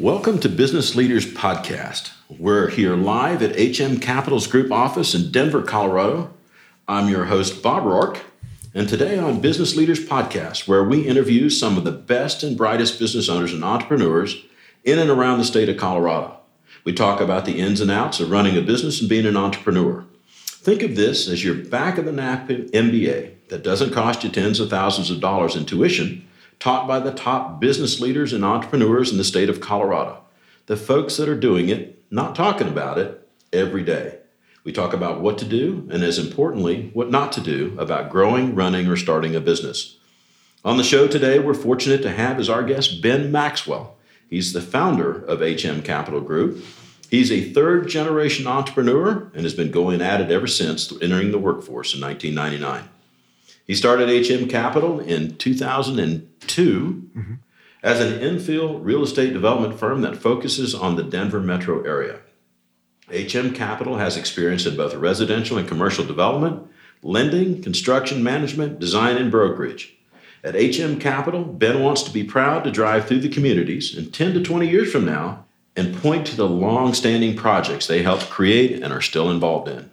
Welcome to Business Leaders Podcast. We're here live at HM Capital's Group office in Denver, Colorado. I'm your host, Bob Roark, and today on Business Leaders Podcast, where we interview some of the best and brightest business owners and entrepreneurs in and around the state of Colorado. We talk about the ins and outs of running a business and being an entrepreneur. Think of this as your back of the napkin MBA that doesn't cost you tens of thousands of dollars in tuition, taught by the top business leaders and entrepreneurs in the state of Colorado. The folks that are doing it, not talking about it, every day. We talk about what to do, and as importantly, what not to do about growing, running, or starting a business. On the show today, we're fortunate to have as our guest Ben Maxwell. He's the founder of HM Capital Group. He's a third generation entrepreneur and has been going at it ever since entering the workforce in 1999. He started HM Capital in 2002 mm-hmm. as an infill real estate development firm that focuses on the Denver metro area. HM Capital has experience in both residential and commercial development, lending, construction management, design, and brokerage. At HM Capital, Ben wants to be proud to drive through the communities in 10 to 20 years from now and point to the long standing projects they helped create and are still involved in.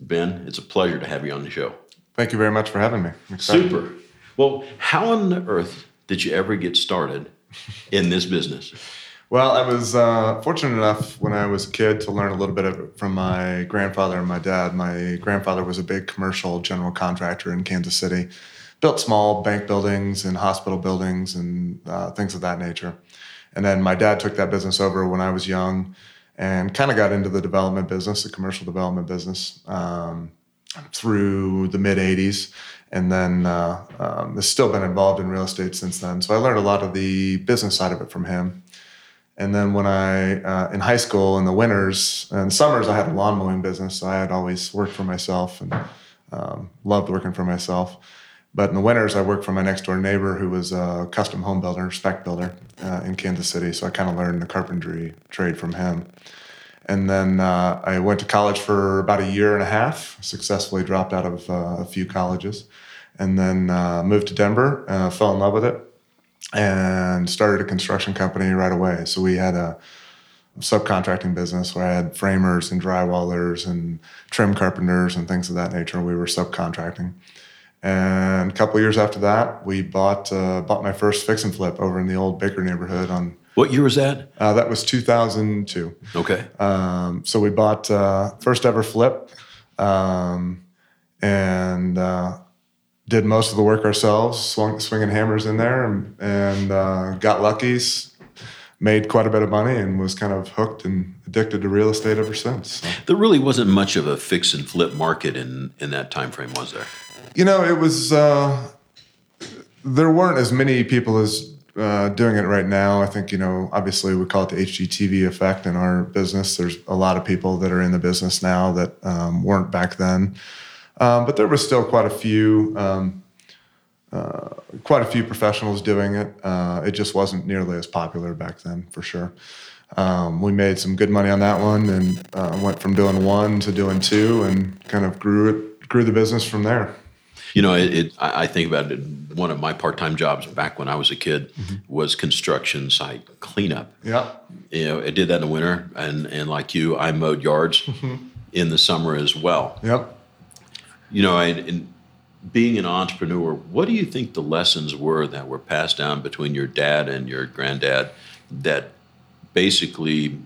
Ben, it's a pleasure to have you on the show. Thank you very much for having me. Super. Well, how on earth did you ever get started in this business? Well, I was uh, fortunate enough when I was a kid to learn a little bit of it from my grandfather and my dad. My grandfather was a big commercial general contractor in Kansas City built small bank buildings and hospital buildings and uh, things of that nature. And then my dad took that business over when I was young and kind of got into the development business, the commercial development business, um, through the mid 80s. And then uh, um, has still been involved in real estate since then. So I learned a lot of the business side of it from him. And then when I, uh, in high school, in the winters and summers, I had a lawn mowing business. So I had always worked for myself and um, loved working for myself. But in the winters, I worked for my next door neighbor who was a custom home builder, spec builder uh, in Kansas City. So I kind of learned the carpentry trade from him. And then uh, I went to college for about a year and a half, successfully dropped out of uh, a few colleges, and then uh, moved to Denver, uh, fell in love with it, and started a construction company right away. So we had a subcontracting business where I had framers and drywallers and trim carpenters and things of that nature. We were subcontracting. And a couple years after that, we bought uh, bought my first fix and flip over in the old Baker neighborhood. On what year was that? Uh, that was 2002. Okay. Um, so we bought uh, first ever flip, um, and uh, did most of the work ourselves, swung, swinging hammers in there, and, and uh, got lucky. Made quite a bit of money and was kind of hooked and addicted to real estate ever since. So. There really wasn't much of a fix and flip market in in that time frame, was there? You know, it was. Uh, there weren't as many people as uh, doing it right now. I think you know, obviously, we call it the HGTV effect in our business. There's a lot of people that are in the business now that um, weren't back then, um, but there was still quite a few. Um, uh, quite a few professionals doing it. Uh, it just wasn't nearly as popular back then, for sure. Um, we made some good money on that one, and uh, went from doing one to doing two, and kind of grew it, grew the business from there. You know, it, it, I think about it. One of my part-time jobs back when I was a kid mm-hmm. was construction site cleanup. Yeah. You know, I did that in the winter, and and like you, I mowed yards mm-hmm. in the summer as well. Yep. You know, I, being an entrepreneur, what do you think the lessons were that were passed down between your dad and your granddad that basically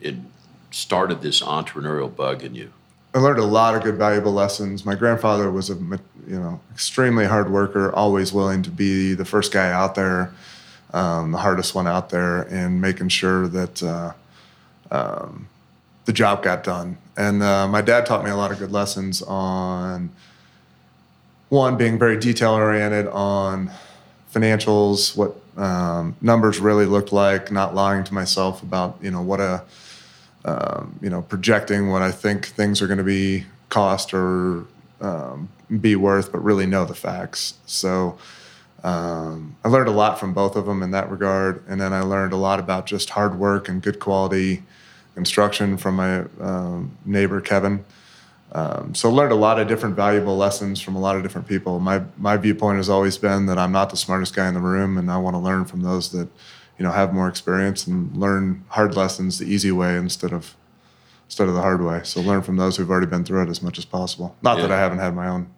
it started this entrepreneurial bug in you? I learned a lot of good, valuable lessons. My grandfather was a you know extremely hard worker, always willing to be the first guy out there, um, the hardest one out there, and making sure that uh, um, the job got done. And uh, my dad taught me a lot of good lessons on one being very detail oriented on financials, what um, numbers really looked like, not lying to myself about you know what a um, you know, projecting what I think things are going to be cost or um, be worth, but really know the facts. So um, I learned a lot from both of them in that regard, and then I learned a lot about just hard work and good quality construction from my um, neighbor Kevin. Um, so learned a lot of different valuable lessons from a lot of different people. My my viewpoint has always been that I'm not the smartest guy in the room, and I want to learn from those that you know have more experience and learn hard lessons the easy way instead of instead of the hard way. So learn from those who've already been through it as much as possible. Not that I haven't had my own,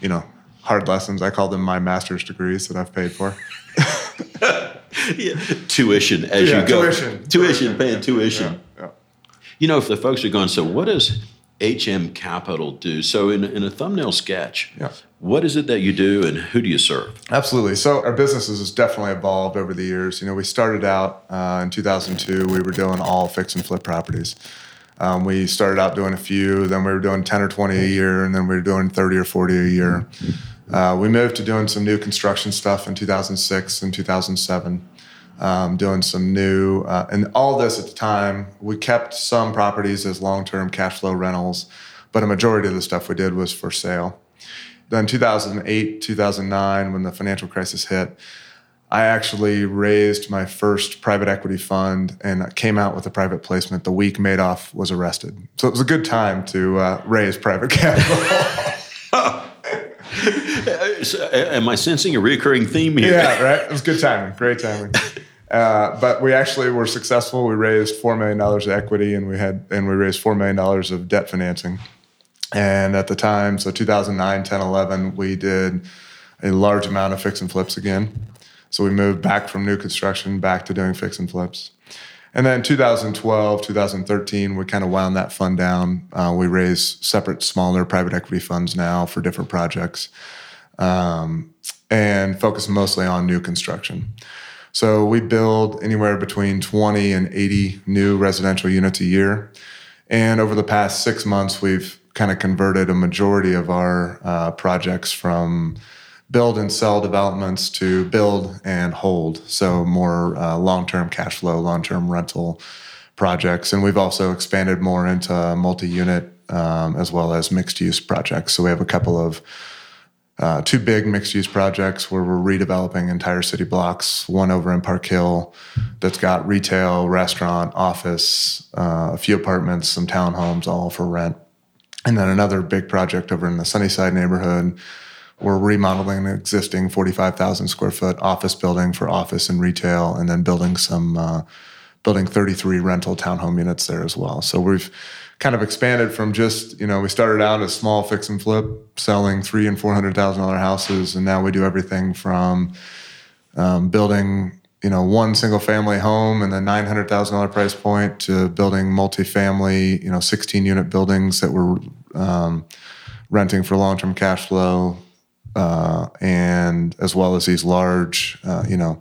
you know, hard lessons. I call them my master's degrees that I've paid for. Yeah. Tuition as Yeah, you go. tuition. Tuition, paying tuition. Yeah, yeah. You know, if the folks are going, so what is HM Capital do? So, in, in a thumbnail sketch, Yeah. what is it that you do and who do you serve? Absolutely. So our business has definitely evolved over the years. You know, we started out uh, in 2002. We were doing all fix and flip properties. Um, we started out doing a few, then we were doing 10 or 20 a year, and then we were doing 30 or 40 a year. Uh, we moved to doing some new construction stuff in 2006 and 2007, um, doing some new, uh, and all this at the time, we kept some properties as long term cash flow rentals, but a majority of the stuff we did was for sale. Then 2008, 2009, when the financial crisis hit, I actually raised my first private equity fund and came out with a private placement the week Madoff was arrested. So it was a good time to uh, raise private capital. Uh, so, am I sensing a recurring theme here? yeah, right. It was good timing. Great timing. Uh, but we actually were successful. We raised four million dollars of equity, and we had and we raised four million dollars of debt financing. And at the time, so 2009, 10, 11, we did a large amount of fix and flips again. So we moved back from new construction back to doing fix and flips. And then 2012, 2013, we kind of wound that fund down. Uh, we raise separate, smaller private equity funds now for different projects um, and focus mostly on new construction. So we build anywhere between 20 and 80 new residential units a year. And over the past six months, we've kind of converted a majority of our uh, projects from build and sell developments to build and hold. So more uh, long term cash flow, long term rental projects. And we've also expanded more into multi unit um, as well as mixed use projects. So we have a couple of uh, two big mixed use projects where we're redeveloping entire city blocks. One over in Park Hill that's got retail, restaurant, office, uh, a few apartments, some townhomes, all for rent. And then another big project over in the Sunnyside neighborhood. We're remodeling an existing 45,000 square foot office building for office and retail, and then building some, uh, building 33 rental townhome units there as well. So we've kind of expanded from just, you know, we started out as small fix and flip, selling three and four hundred thousand dollar houses, and now we do everything from um, building, you know, one single family home and the nine hundred thousand dollar price point to building multifamily, you know, sixteen unit buildings that we're um, renting for long term cash flow, uh, and as well as these large, uh, you know.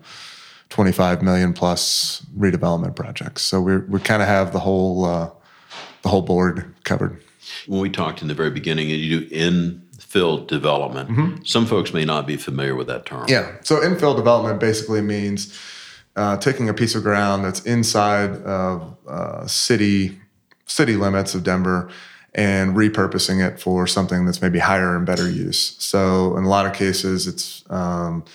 25 million plus redevelopment projects. So we we kind of have the whole uh, the whole board covered. When we talked in the very beginning, you do infill development. Some folks may not be familiar with that term. Yeah. So infill development basically means uh, taking a piece of ground that's inside of uh, city city limits of Denver and repurposing it for something that's maybe higher and better use. So in a lot of cases, it's um,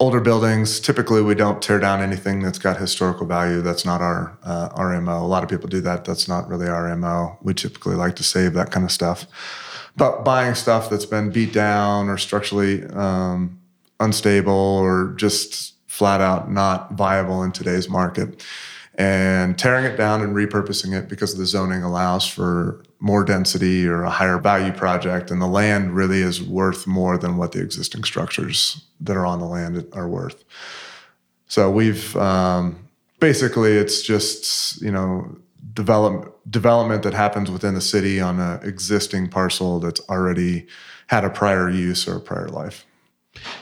older buildings. Typically, we don't tear down anything that's got historical value. That's not our uh, our mo. A lot of people do that. That's not really our mo. We typically like to save that kind of stuff. But buying stuff that's been beat down or structurally um, unstable or just flat out not viable in today's market, and tearing it down and repurposing it because the zoning allows for more density or a higher value project, and the land really is worth more than what the existing structures that are on the land are worth. So we've um, basically it's just you know develop development that happens within the city on an existing parcel that's already had a prior use or a prior life.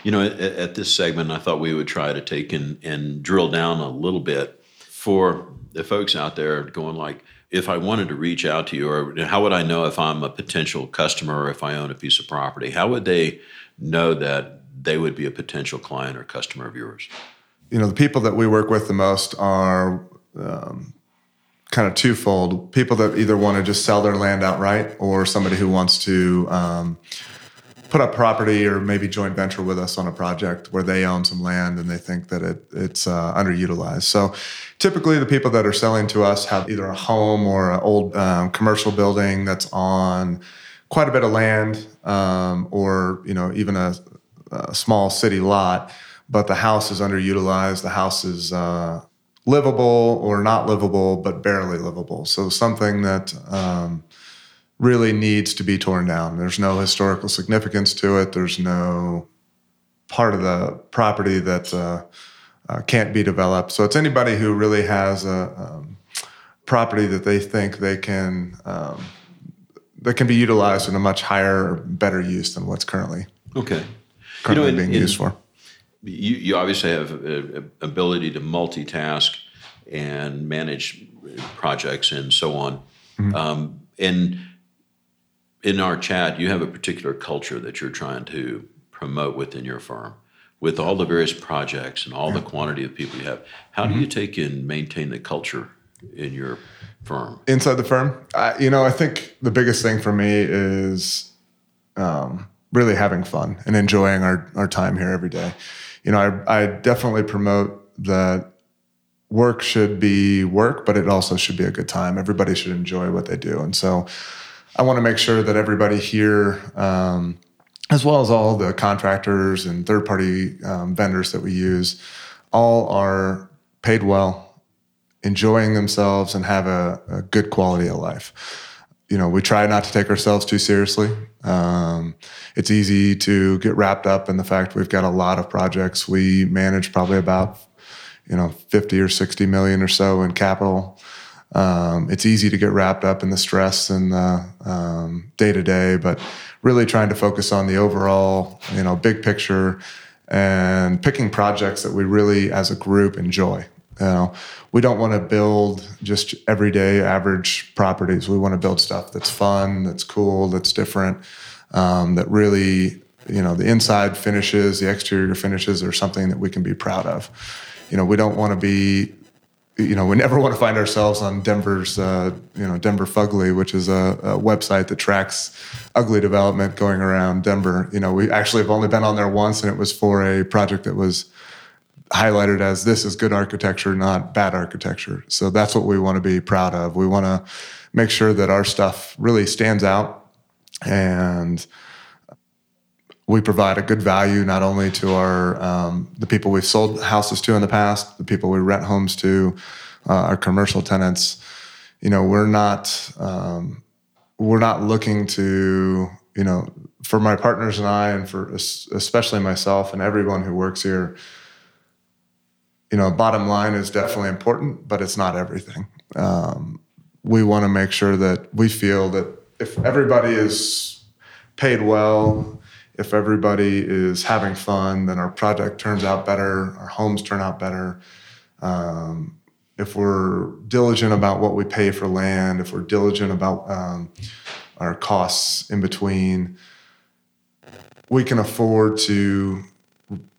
You know, at, at this segment, I thought we would try to take and, and drill down a little bit for the folks out there going like, if I wanted to reach out to you, or how would I know if I'm a potential customer or if I own a piece of property? How would they know that they would be a potential client or customer of yours? you know the people that we work with the most are um, kind of twofold people that either want to just sell their land outright or somebody who wants to um, put up property or maybe joint venture with us on a project where they own some land and they think that it, it's uh, underutilized so typically the people that are selling to us have either a home or an old um, commercial building that's on quite a bit of land um, or you know even a, a small city lot but the house is underutilized. The house is uh, livable or not livable, but barely livable. So something that um, really needs to be torn down. There's no historical significance to it. There's no part of the property that uh, uh, can't be developed. So it's anybody who really has a um, property that they think they can um, that can be utilized in a much higher, better use than what's currently Okay. currently You know, in- being in- used for. You, you obviously have a, a ability to multitask and manage projects and so on. Um, and in our chat, you have a particular culture that you're trying to promote within your firm. With all the various projects and all the quantity of people you have, how do you take and maintain the culture in your firm? inside the firm? I, you know i think the biggest thing for me is um, really having fun and enjoying our, our time here every day. You know I, I definitely promote that work should be work but it also should be a good time. Everybody should enjoy what they do. And so i want to make sure that everybody here um, as well as all the contractors and third party um, vendors that we use all are paid well enjoying themselves and have a, a good quality of life. You know, we try not to take ourselves too seriously. Um, it's easy to get wrapped up in the fact we've got a lot of projects. We manage probably about, you know, 50 or 60 million or so in capital. Um, it's easy to get wrapped up in the stress and the day to day, but really trying to focus on the overall, you know, big picture and picking projects that we really, as a group, enjoy. You know, we don't want to build just everyday average properties. We want to build stuff that's fun, that's cool, that's different, um, that really, you know, the inside finishes, the exterior finishes are something that we can be proud of. You know, we don't want to be, you know, we never want to find ourselves on Denver's, uh, you know, Denver Fugly, which is a, a website that tracks ugly development going around Denver. You know, we actually have only been on there once, and it was for a project that was highlighted as this is good architecture, not bad architecture. So that's what we want to be proud of. We want to make sure that our stuff really stands out and we provide a good value not only to our um, the people we've sold houses to in the past, the people we rent homes to, uh, our commercial tenants. You know, we're not um, we're not looking to you know for my partners and I, and for especially myself and everyone who works here you know, bottom line is definitely important, but it's not everything. Um, we want to make sure that we feel that if everybody is paid well, if everybody is having fun, then our project turns out better, our homes turn out better. Um, if we're diligent about what we pay for land, if we're diligent about um, our costs in between, we can afford to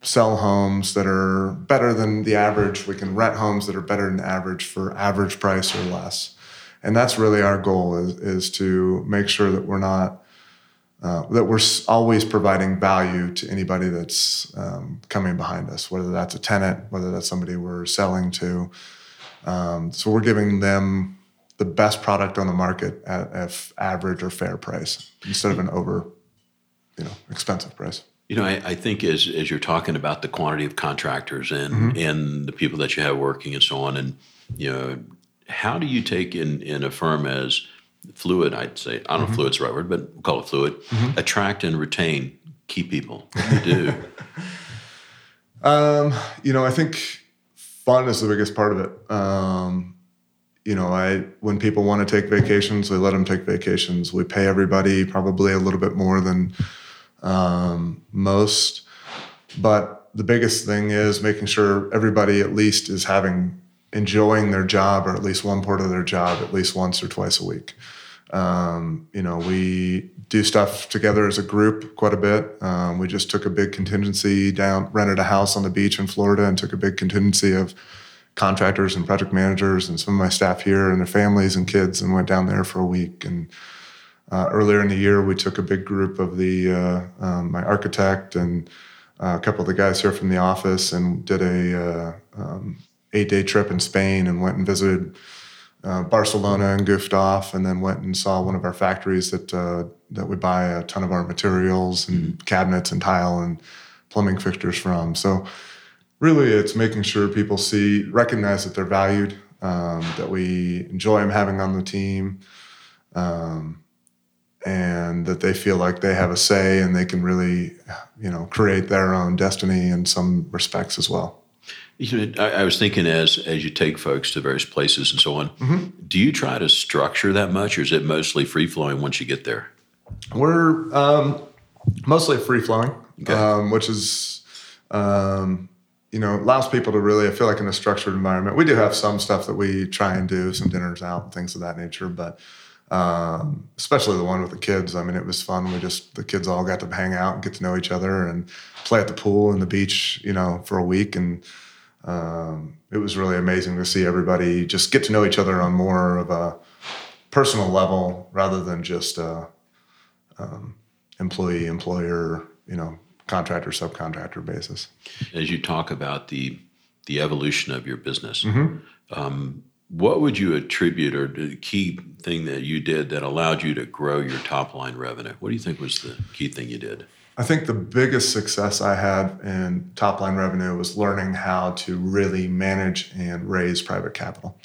sell homes that are better than the average. We can rent homes that are better than average for average price or less. And that's really our goal is, is to make sure that we're not uh, that we're always providing value to anybody that's um, coming behind us, whether that's a tenant, whether that's somebody we're selling to. Um, so we're giving them the best product on the market at, at average or fair price instead of an over, you know, expensive price. You know, I, I think as as you're talking about the quantity of contractors and and the people that you have working and so on, and you know, how do you take in in a firm as fluid? I'd say I don't know if fluid's the right word, but we'll call it fluid. Attract and retain key people. What do you do? Um, you know, I think fun is the biggest part of it. Um, you know, I when people want to take vacations, we let them take vacations. We pay everybody probably a little bit more than um, most, but the biggest thing is making sure everybody at least is having enjoying their job or at least one part of their job at least once or twice a week. Um, you know, we do stuff together as a group quite a bit. Um, we just took a big contingency down, rented a house on the beach in Florida, and took a big contingency of contractors and project managers and some of my staff here and their families and kids, and went down there for a week. And uh, earlier in the year, we took a big group of the uh, um, my architect and uh, a couple of the guys here from the office, and did a uh, um, eight day trip in Spain and went and visited uh, Barcelona and goofed off, and then went and saw one of our factories that uh, that we buy a ton of our materials and cabinets and tile and plumbing fixtures from. So, really, it's making sure people see, recognize that they're valued, um, that we enjoy them having on the team, um, and that they feel like they have a say and they can really, you know, create their own destiny in some respects as well. You know, I, I was thinking as as you take folks to various places and so on, mm-hmm. do you try to structure that much, or is it mostly free flowing once you get there? We're um, mostly free flowing, okay. um, which is um, you know allows people to really I feel like in a structured environment. We do have some stuff that we try and do, some dinners out, and things of that nature, but. Um, especially the one with the kids. I mean, it was fun. We just the kids all got to hang out and get to know each other and play at the pool and the beach, you know, for a week. And um, it was really amazing to see everybody just get to know each other on more of a personal level rather than just a um, employee employer you know contractor subcontractor basis. As you talk about the the evolution of your business mm-hmm. um, what would you attribute or the key thing that you did that allowed you to grow your top line revenue? What do you think was the key thing you did I think the biggest success I had in top line revenue was learning how to really manage and raise private capital.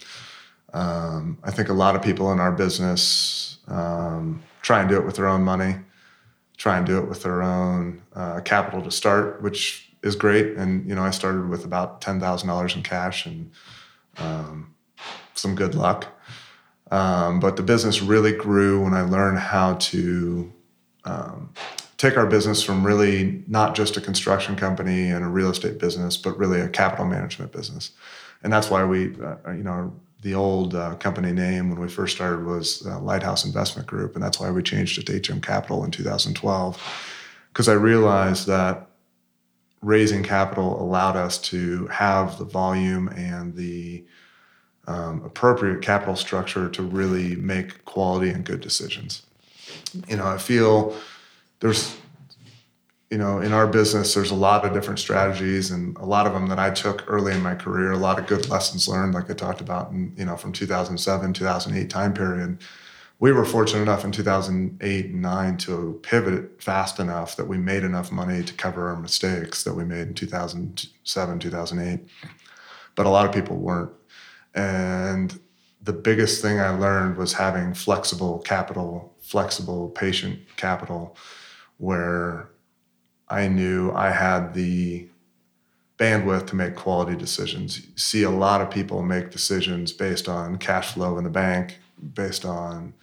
Um, I think a lot of people in our business um, try and do it with their own money, try and do it with their own uh, capital to start, which is great. And you know, I started with about ten thousand dollars in cash and um, some good luck. Um, but the business really grew when I learned how to um, take our business from really not just a construction company and a real estate business, but really a capital management business. And that's why we, uh, you know, the old uh, company name when we first started was uh, Lighthouse Investment Group, and that's why we changed it to HM Capital in 2012. Because I realized that raising capital allowed us to have the volume and the um, appropriate capital structure to really make quality and good decisions. You know, I feel there's you know in our business there's a lot of different strategies and a lot of them that i took early in my career a lot of good lessons learned like i talked about in, you know from 2007 2008 time period. We were fortunate enough in 2008 and 9 to pivot fast enough that we made enough money to cover our mistakes that we made in 2007 2008 but a lot of people weren't. And the biggest thing i learned was having flexible capital flexible patient capital where I knew I had the bandwidth to make quality decisions. You see a lot of people make decisions based on cash flow in the bank, based on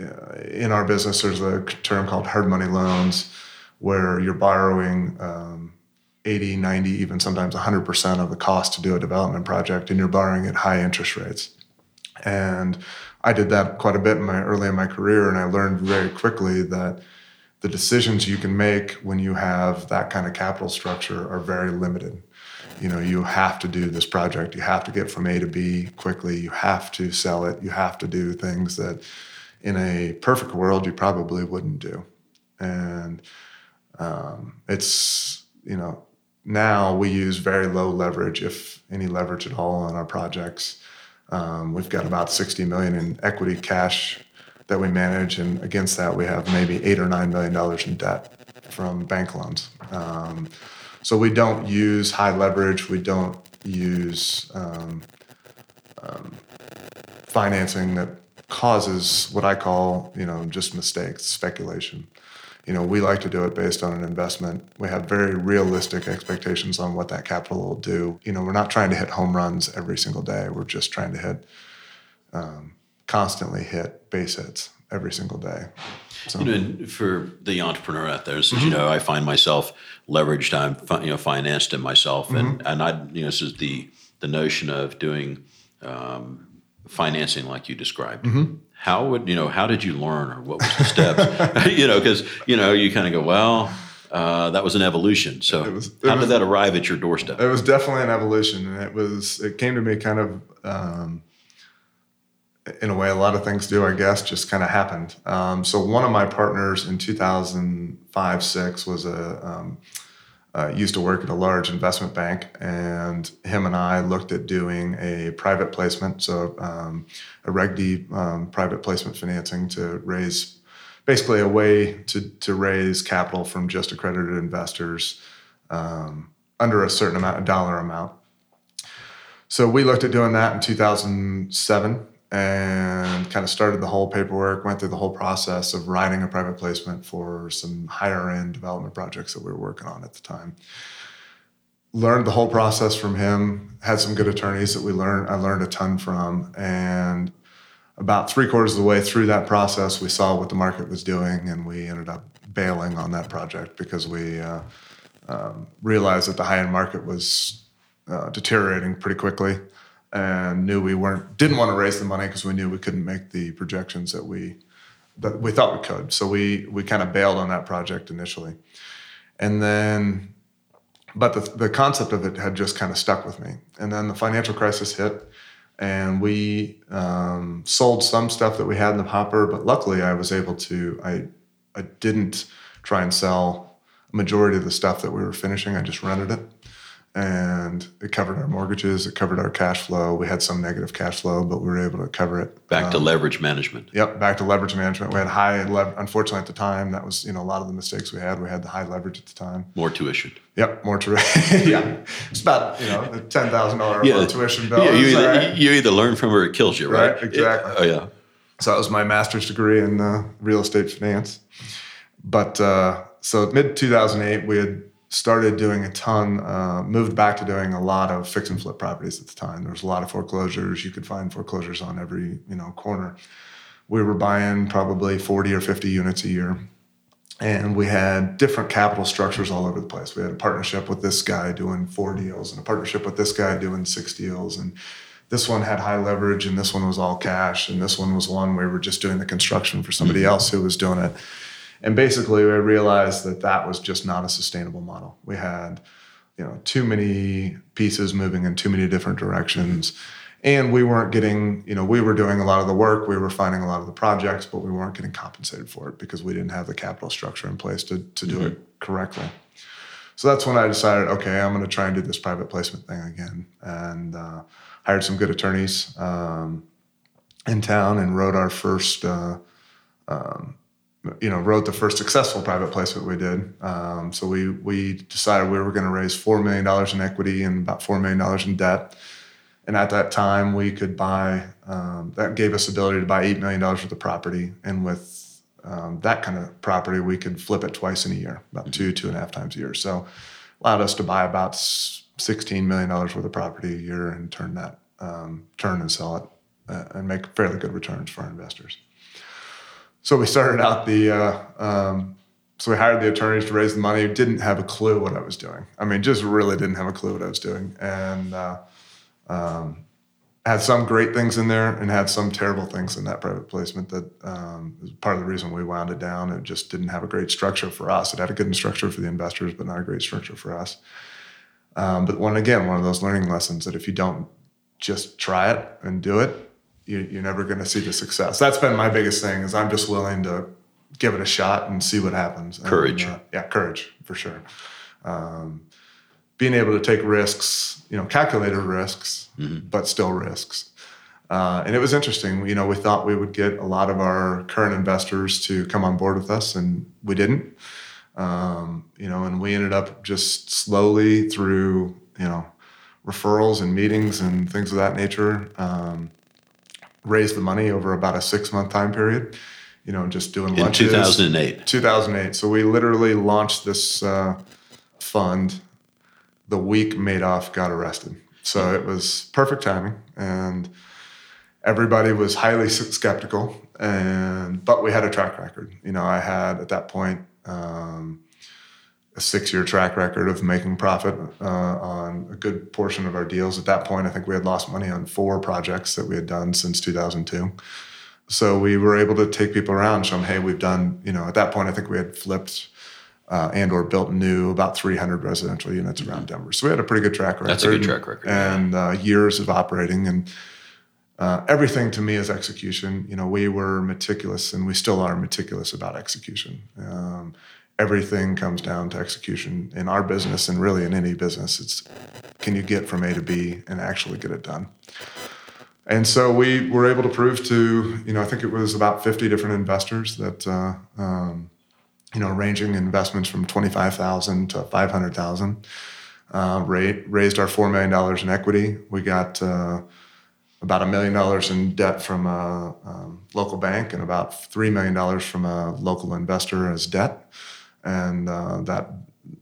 uh, in our business there's a term called hard money loans where you're borrowing um, 80 90 even sometimes 100% of the cost to do a development project and you're borrowing at high interest rates and i did that quite a bit in my early in my career and i learned very quickly that the decisions you can make when you have that kind of capital structure are very limited. You know, you have to do this project, you have to get from A to B quickly, you have to sell it, you have to do things that in a perfect world you probably wouldn't do. And um, it's, you know, now we use very low leverage, if any leverage at all, on our projects. Um, we've got about 60 million in equity cash that we manage, and against that we have maybe eight or nine million dollars in debt from bank loans. Um, so we don't use high leverage. We don't use um, um, financing that causes what I call, you know, just mistakes, speculation. You know, we like to do it based on an investment. We have very realistic expectations on what that capital will do. You know, we're not trying to hit home runs every single day. We're just trying to hit um, constantly hit base hits every single day. So. You know, for the entrepreneur out there, since mm-hmm. you know, I find myself leveraged. I'm you know financed in myself, and mm-hmm. and I you know this is the the notion of doing um, financing like you described. Mm-hmm. How would you know? How did you learn, or what was the steps? you know, because you know you kind of go well. Uh, that was an evolution. So, it was, it how was, did that arrive at your doorstep? It was definitely an evolution, and it was. It came to me kind of um, in a way, a lot of things do, I guess, just kind of happened. Um, so one of my partners in 2005, six was a um, uh, used to work at a large investment bank, and him and I looked at doing a private placement, so um, a Reg D um, private placement financing to raise, basically a way to to raise capital from just accredited investors. Um, under a certain amount, a dollar amount. So we looked at doing that in 2007 and kind of started the whole paperwork, went through the whole process of writing a private placement for some higher end development projects that we were working on at the time. Learned the whole process from him, had some good attorneys that we learned I learned a ton from and about three quarters of the way through that process, we saw what the market was doing, and we ended up bailing on that project because we uh, um, realized that the high end market was uh, deteriorating pretty quickly and knew we weren't didn't want to raise the money because we knew we couldn't make the projections that we that we thought we could. So we we kind of bailed on that project initially, and then, but the the concept of it had just kind of stuck with me. And then the financial crisis hit, and we um, sold some stuff that we had in the hopper. But luckily, I was able to I I didn't try and sell a majority of the stuff that we were finishing. I just rented it and it covered our mortgages, it covered our cash flow. We had some negative cash flow, but we were able to cover it. Back to um, leverage management. Yep, back to leverage management. We had high leverage. Unfortunately, at the time, that was you know a lot of the mistakes we had. We had the high leverage at the time. More tuition. Yep, more tuition. yeah, it's about you know the ten thousand dollar tuition bill. Yeah, you either, right. you either learn from it or it kills you, right? right exactly. It, oh yeah. So that was my master's degree in uh, real estate finance. But uh, so mid two thousand eight, we had started doing a ton, uh, moved back to doing a lot of fix and flip properties at the time. There was a lot of foreclosures. You could find foreclosures on every you know corner. We were buying probably 40 or 50 units a year. And we had different capital structures all over the place. We had a partnership with this guy doing four deals and a partnership with this guy doing six deals. And this one had high leverage and this one was all cash. And this one was one where we were just doing the construction for somebody mm-hmm. else who was doing it. And basically, we realized that that was just not a sustainable model. We had, you know, too many pieces moving in too many different directions. And we weren't getting, you know, we were doing a lot of the work, we were finding a lot of the projects, but we weren't getting compensated for it because we didn't have the capital structure in place to, to do mm-hmm. it correctly. So that's when I decided, okay, I'm going to try and do this private placement thing again. And uh, hired some good attorneys um, in town and wrote our first uh, um, you know, wrote the first successful private placement we did. Um, so we we decided we were going to raise four million dollars in equity and about four million dollars in debt. And at that time, we could buy. Um, that gave us ability to buy eight million dollars worth of property, and with um, that kind of property, we could flip it twice in a year, about two two and a half times a year. So allowed us to buy about sixteen million dollars worth of property a year and turn that um, turn and sell it uh, and make fairly good returns for our investors. So we started out the, uh, um, so we hired the attorneys to raise the money. Didn't have a clue what I was doing. I mean, just really didn't have a clue what I was doing, and uh, um, had some great things in there and had some terrible things in that private placement. That um, was part of the reason we wound it down. It just didn't have a great structure for us. It had a good structure for the investors, but not a great structure for us. Um, but one again, one of those learning lessons that if you don't just try it and do it, you, are never going to see the success. That's been my biggest thing is I'm just willing to give it a shot and see what happens. Courage. And, uh, yeah, courage for sure. Um, being able to take risks, you know, calculated risks, mm-hmm. but still risks. Uh, and it was interesting. You know, we thought we would get a lot of our current investors to come on board with us, and we didn't. Um, you know, and we ended up just slowly through, you know, referrals and meetings and things of that nature. Um, raised the money over about a six month time period. You know, just doing in lunches. 2008. 2008. So we literally launched this uh, fund the week Madoff got arrested. So it was perfect timing, and everybody was highly skeptical. And but we had a track record. You know, I had at that point. Um, a six-year track record of making profit uh, on a good portion of our deals. At that point, I think we had lost money on four projects that we had done since 2002. So we were able to take people around, show them, hey, we've done. You know, at that point, I think we had flipped uh, and or built new about 300 residential units around Denver. So we had a pretty good track record. That's a good track record. And uh, years of operating and. Uh, everything to me is execution. You know, we were meticulous, and we still are meticulous about execution. Um, everything comes down to execution in our business and really in any business. It's can you get from A to B and actually get it done? And so we were able to prove to, you know, I think it was about 50 different investors that, uh, um, you know, ranging investments from 25,000 to 500,000. uh, raised our $4 million in equity. We got uh, about a million dollars in debt from a um, local bank and about $3 million from a local investor as debt. And uh, that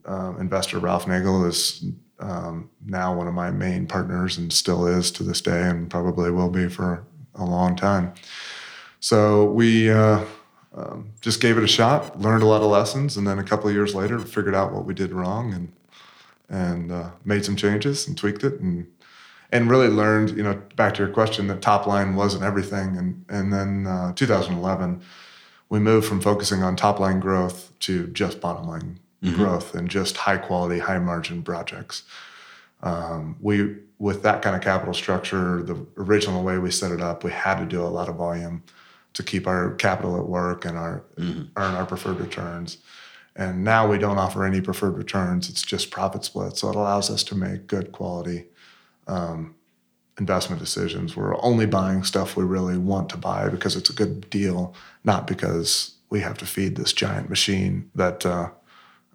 uh, investor, Ralph Nagel, is um, now one of my main partners and still is to this day and probably will be for a long time. So we uh, um, just gave it a shot, learned a lot of lessons, and then a couple of years later, figured out what we did wrong and and uh, made some changes and tweaked it and and really learned, you know, back to your question, that top line wasn't everything. And and then uh, 2011, we moved from focusing on top line growth to just bottom line mm-hmm. growth and just high quality, high margin projects. Um, we with that kind of capital structure, the original way we set it up, we had to do a lot of volume to keep our capital at work and our mm-hmm. earn our preferred returns. And now we don't offer any preferred returns. It's just profit split. So it allows us to make good quality um, investment decisions. We're only buying stuff we really want to buy because it's a good deal, not because we have to feed this giant machine that uh,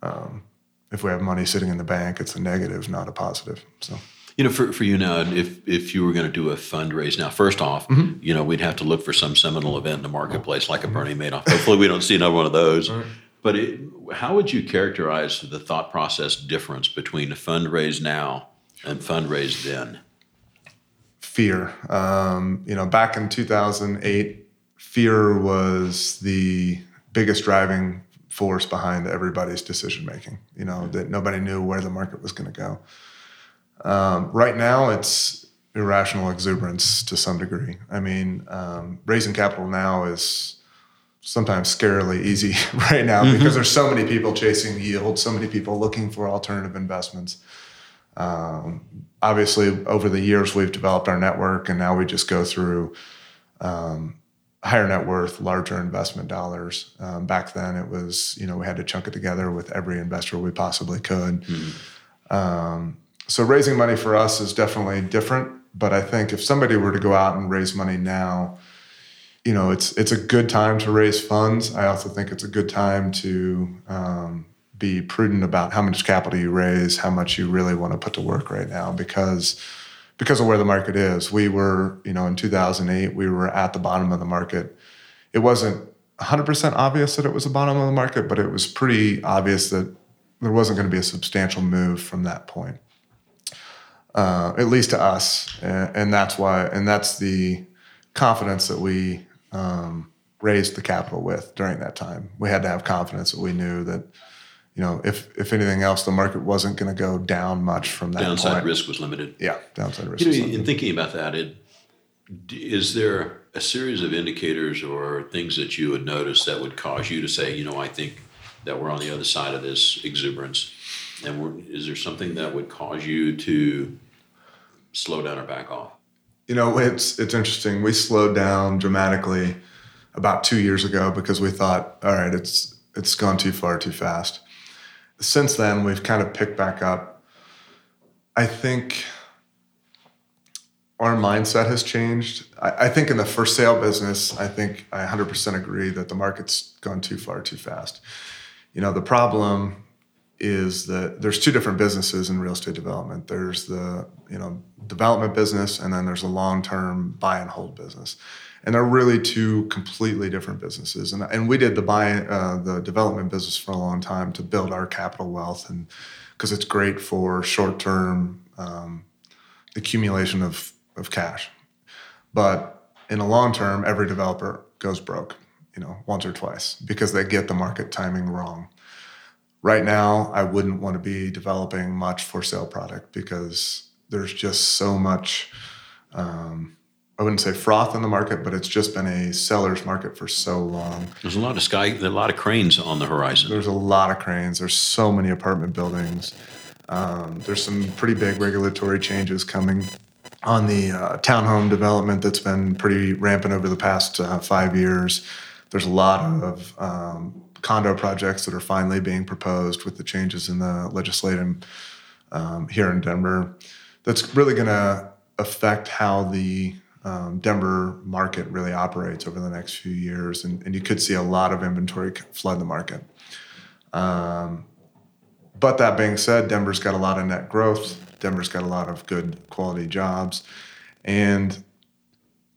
um, if we have money sitting in the bank, it's a negative, not a positive. So. You know, for, for you now, if if you were going to do a fundraise now, first off, mm-hmm. you know, we'd have to look for some seminal event in the marketplace like a Bernie Madoff. Hopefully, we don't see another one of those. Right. But it, how would you characterize the thought process difference between a fundraise now and fundraise then? Fear. Um, you know, back in 2008, fear was the biggest driving force behind everybody's decision making. You know, that nobody knew where the market was going to go. Um, right now, it's irrational exuberance to some degree. I mean, um, raising capital now is sometimes scarily easy right now mm-hmm. because there's so many people chasing yield, so many people looking for alternative investments. Um, obviously, over the years, we've developed our network, and now we just go through um, higher net worth, larger investment dollars. Um, back then, it was you know we had to chunk it together with every investor we possibly could. Mm-hmm. Um, so raising money for us is definitely different. But I think if somebody were to go out and raise money now, you know, it's it's a good time to raise funds. I also think it's a good time to um, be prudent about how much capital you raise, how much you really want to put to work right now, because because of where the market is. We were, you know, in 2008, we were at the bottom of the market. It wasn't 100% obvious that it was the bottom of the market, but it was pretty obvious that there wasn't going to be a substantial move from that point uh, at least to us, and, and, that's why, and that's the confidence that we um, raised the capital with during that time. We had to have confidence that we knew that, you know, if if anything else, the market wasn't going to go down much from that. Point. Downside point. risk was limited. Yeah, downside risk. You know, in thinking about that, it, is there a series of indicators or things that you would notice that would cause you to say, you know, I think that we're on the other side of this exuberance? And is there something that would cause you to slow down or back off? You know, it's it's interesting. We slowed down dramatically about two years ago because we thought, all right, it's it's gone too far too fast. Since then, we've kind of picked back up. I think our mindset has changed. I, I, think in the for sale business, I think I 100% agree that the market's gone too far too fast. You know, the problem is that there's two different businesses in real estate development. There's the you know development business, and then there's a long-term buy and hold business, and they're really two completely different businesses. And and we did the buy uh, the development business for a long time to build our capital wealth, and because it's great for short-term um, accumulation of of cash, but in the long term, every developer goes broke, you know, once or twice because they get the market timing wrong. Right now i wouldn't want to be developing much for sale product because there's just so much um, i wouldn't say froth in the market but it's just been a seller's market for so long. There's a lot of sky a lot of cranes on the horizon. There's a lot of cranes. There's so many apartment buildings. Um, there's some pretty big regulatory changes coming on the uh, townhome development that's been pretty rampant over the past uh, five years. There's a lot of um, condo projects that are finally being proposed with the changes in the legislative um, here in Denver. That's really going to affect how the um, Denver market really operates over the next few years, and, and, you could see a lot of inventory flood the market. Um, but that being said, Denver's got a lot of net growth. Denver's got a lot of good quality jobs, and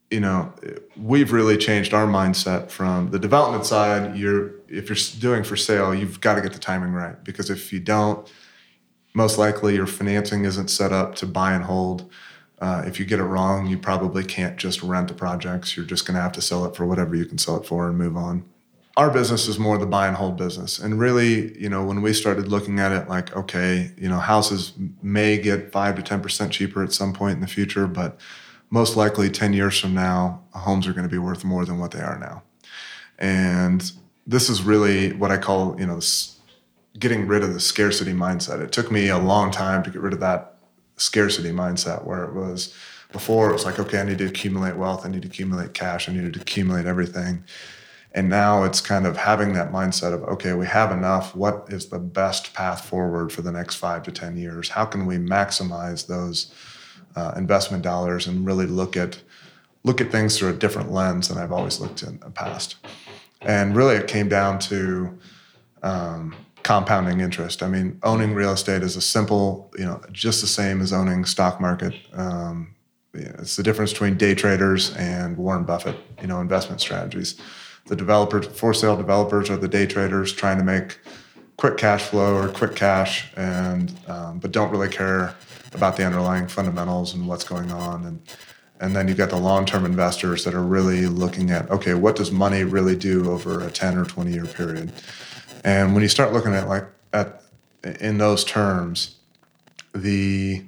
you know we've really changed our mindset from the development side. You're if you're doing for sale, you've got to get the timing right because if you don't, most likely your financing isn't set up to buy and hold. Uh, if you get it wrong, you probably can't just rent the projects. You're just going to have to sell it for whatever you can sell it for and move on. Our business is more the buy and hold business. And really, you know, when we started looking at it like, okay, you know, houses may get 5 to 10% cheaper at some point in the future, but most likely 10 years from now, homes are going to be worth more than what they are now. And this is really what I call, you know, getting rid of the scarcity mindset. It took me a long time to get rid of that scarcity mindset where it was before it was like, okay, I need to accumulate wealth, I need to accumulate cash, I need to accumulate everything. And now it's kind of having that mindset of, okay, we have enough. What is the best path forward for the next five to 10 years? How can we maximize those uh, investment dollars and really look at look at things through a different lens than I've always looked in the past? And really, it came down to um, compounding interest. I mean, owning real estate is a simple, you know, just the same as owning stock market. Um, it's the difference between day traders and Warren Buffett, you know, investment strategies. The developers, for sale developers, are the day traders trying to make quick cash flow or quick cash, and um, but don't really care about the underlying fundamentals and what's going on. And and then you've got the long-term investors that are really looking at, okay, what does money really do over a 10 or 20 year period? And when you start looking at like at in those terms, the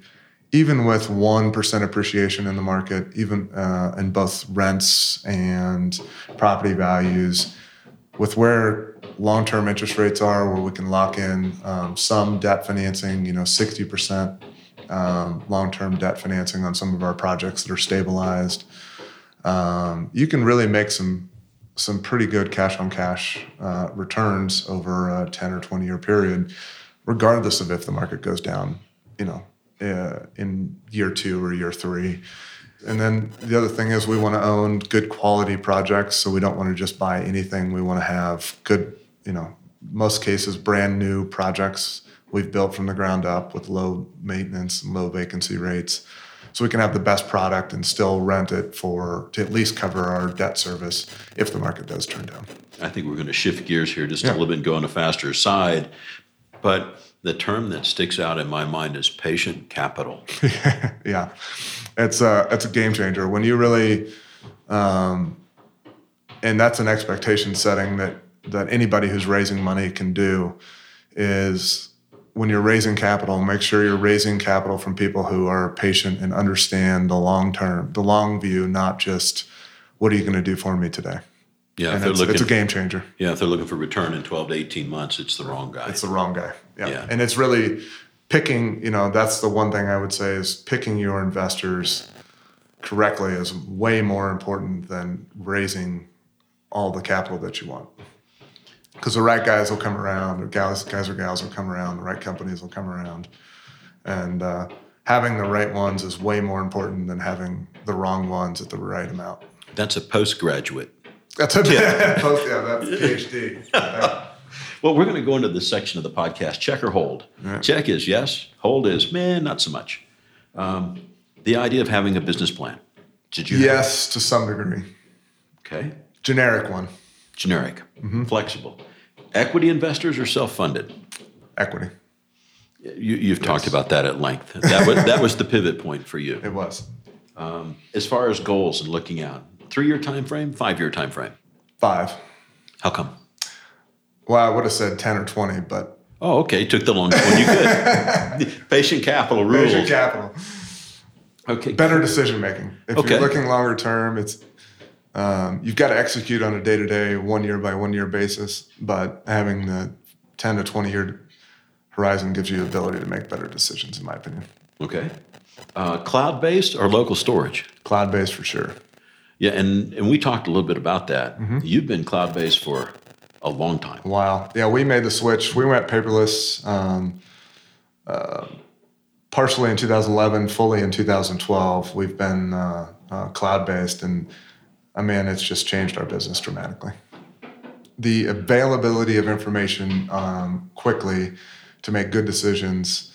even with one percent appreciation in the market, even uh, in both rents and property values, with where long-term interest rates are, where we can lock in um, some debt financing, you know, sixty percent um, long-term debt financing on some of our projects that are stabilized. Um, you can really make some some pretty good cash on cash uh, returns over a 10 or 20 year period, regardless of if the market goes down, you know, uh, in year two or year three. And then the other thing is we want to own good quality projects. So we don't want to just buy anything. We want to have good, you know, most cases, brand new projects we've built from the ground up with low maintenance and low vacancy rates so we can have the best product and still rent it for to at least cover our debt service if the market does turn down. I think we're going to shift gears here just yeah. a little bit and go on a faster side. But the term that sticks out in my mind is patient capital. yeah, it's a it's a game changer when you really, um, and that's an expectation setting that that anybody who's raising money can do, is when you're raising capital, make sure you're raising capital from people who are patient and understand the long term, the long view, not just what are you going to do for me today. Yeah, and it's, looking, it's, a game changer. Yeah, if they're looking for return in 12 to 18 months, it's the wrong guy. It's the wrong guy. Yeah. yeah. And it's really picking, you know, that's the one thing I would say is picking your investors correctly is way more important than raising all the capital that you want because the right guys will come around, or guys, guys or gals will come around, the right companies will come around, and uh, having the right ones is way more important than having the wrong ones at the right amount. That's a postgraduate. That's a yeah. post, yeah, that's PhD. well, we're going to go into this section of the podcast. Check or hold. Right. Check is yes. Hold is man, not so much. Um, the idea of having a business plan. Did you? Yes, to some degree. Okay. Generic one. Generic. Mm-hmm. Flexible equity investors or self-funded? Equity. You, have yes. talked about that at length. That was that was the pivot point for you. It was. Um, as far as goals and looking out, three-year time frame, five-year time frame. Five. How come? Well, I would have said ten or twenty, but. Oh, okay. Took the longest one you could. Patient capital rules. Patient capital. Okay. Better decision making. If okay. you're looking longer term, it's um, you've got to execute on a day to day, one year by one year basis, but having the 10 to 20 year horizon gives you the ability to make better decisions, in my opinion. Okay. Uh, cloud based or local storage? Cloud based for sure. Yeah, and, and we talked a little bit about that. Mm-hmm. You've been cloud based for a long time. Wow. Yeah, we made the switch. We went paperless um, uh, partially in 2011, fully in 2012. We've been uh, uh cloud based and I mean, it's just changed our business dramatically. The availability of information um, quickly to make good decisions.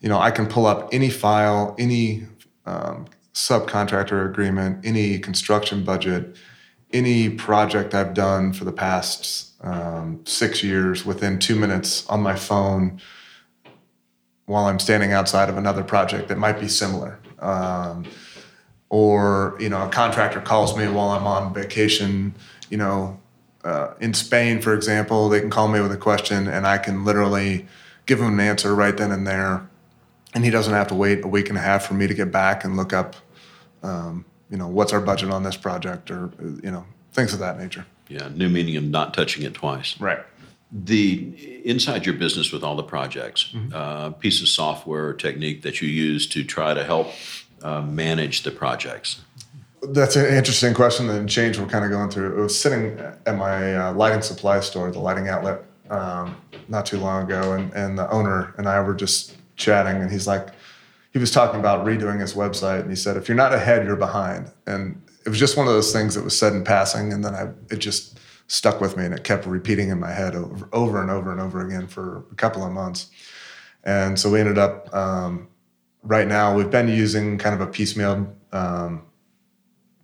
You know, I can pull up any file, any um, subcontractor agreement, any construction budget, any project I've done for the past um, six years within two minutes on my phone while I'm standing outside of another project that might be similar. Um, or you know, a contractor calls me while I'm on vacation. You know, uh, in Spain, for example, they can call me with a question, and I can literally give him an answer right then and there, and he doesn't have to wait a week and a half for me to get back and look up, um, you know, what's our budget on this project, or you know, things of that nature. Yeah, new meaning of not touching it twice. Right. The inside your business with all the projects, mm-hmm. uh, piece of software or technique that you use to try to help uh, manage the projects. That's an interesting question and change we're kind of going through. It was sitting at my uh, lighting supply store, the lighting outlet, um, not too long ago, and, and the owner and I were just chatting, and he's like, he was talking about redoing his website, and he said, if you're not ahead, you're behind. And it was just one of those things that was said in passing, and then I it just stuck with me, and it kept repeating in my head over, over and over and over again for a couple of months. And so we ended up um, right now we've been using kind of a piecemeal um,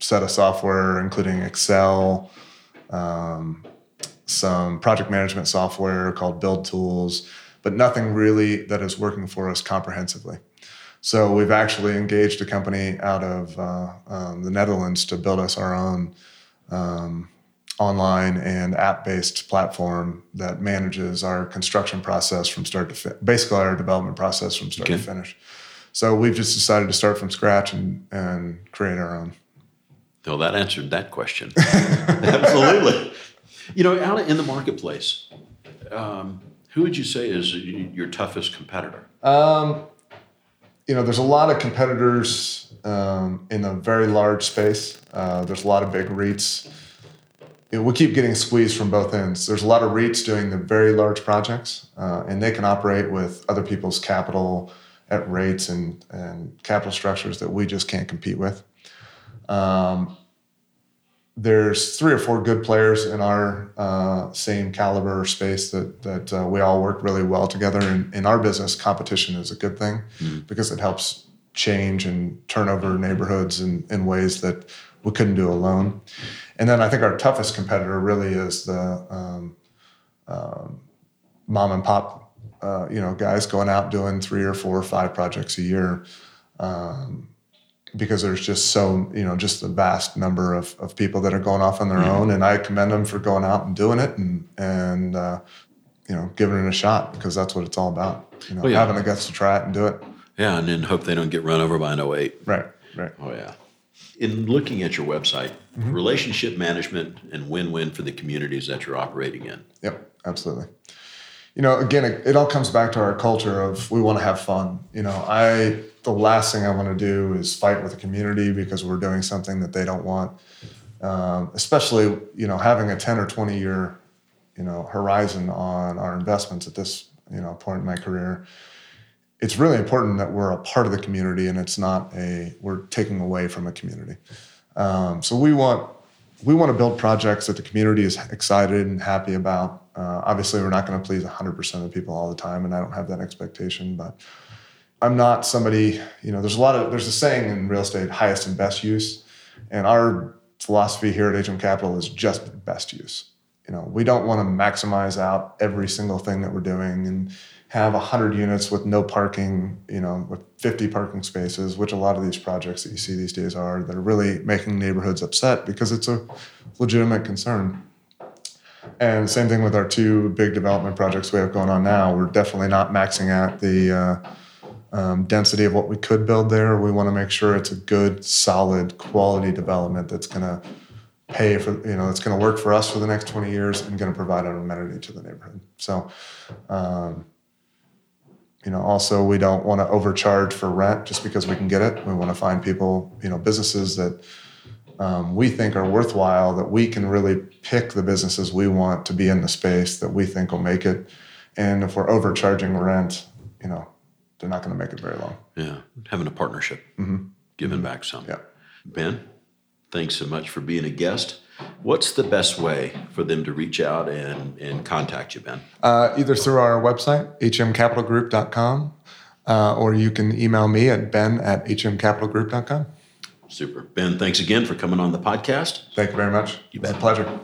set of software, including Excel, um, some project management software called Build Tools, but nothing really that is working for us comprehensively. So we've actually engaged a company out of uh, um, the Netherlands to build us our own um, online and app-based platform that manages our construction process from start to finish, basically our development process from start okay. to finish. So we've just decided to start from scratch and, and create our own. Well, that answered that question. Absolutely. You know, out in the marketplace, um, who would you say is your toughest competitor? Um, you know, there's a lot of competitors um, in a very large space. Uh, there's a lot of big REITs. You know, we keep getting squeezed from both ends. There's a lot of REITs doing the very large projects, uh, and they can operate with other people's capital at rates and, and capital structures that we just can't compete with. Um, there's three or four good players in our uh, same caliber space that that uh, we all work really well together. And in our business, competition is a good thing mm. because it helps change and turn over neighborhoods in, in ways that we couldn't do alone. And then I think our toughest competitor really is the um, um, mom and pop uh, you know, guys going out doing three or four or five projects a year, um, because there's just so you know just the vast number of, of people that are going off on their own, and I commend them for going out and doing it and and uh, you know giving it a shot because that's what it's all about. You know, well, yeah. having the guts to try it and do it. Yeah, and then hope they don't get run over by an 08. Right, right. Oh yeah. In looking at your website, mm-hmm. relationship management and win-win for the communities that you're operating in. Yep, absolutely you know, again, it, it all comes back to our culture of we want to have fun. You know, I the last thing I want to do is fight with the community because we're doing something that they don't want. Um, especially, you know, having a ten or twenty year, you know, horizon on our investments at this, you know, point in my career. It's really important that we're a part of the community and it's not a we're taking away from a community. Um, so we want we want to build projects that the community is excited and happy about. Uh, obviously, we're not going to please 100% of the people all the time, and I don't have that expectation. But I'm not somebody, you know, there's a lot of, there's a saying in real estate, highest and best use. And our philosophy here at HM Capital is just best use. You know, we don't want to maximize out every single thing that we're doing and have 100 units with no parking, you know, with 50 parking spaces, which a lot of these projects that you see these days are, that are really making neighborhoods upset because it's a legitimate concern. And same thing with our two big development projects we have going on now. We're definitely not maxing out the uh, um, density of what we could build there. We want to make sure it's a good, solid, quality development that's going to pay for, you know, it's going to work for us for the next 20 years and going to provide an amenity to the neighborhood. So, um, you know also we don't want to overcharge for rent just because we can get it we want to find people you know businesses that um, we think are worthwhile that we can really pick the businesses we want to be in the space that we think will make it and if we're overcharging rent you know they're not going to make it very long yeah having a partnership mm-hmm. giving mm-hmm. back some yeah ben thanks so much for being a guest What's the best way for them to reach out and, and contact you, Ben? Uh, either through our website, hmcapitalgroup.com, uh, or you can email me at ben at hmcapitalgroup.com. Super. Ben, thanks again for coming on the podcast. Thank you very much. You bet. pleasure.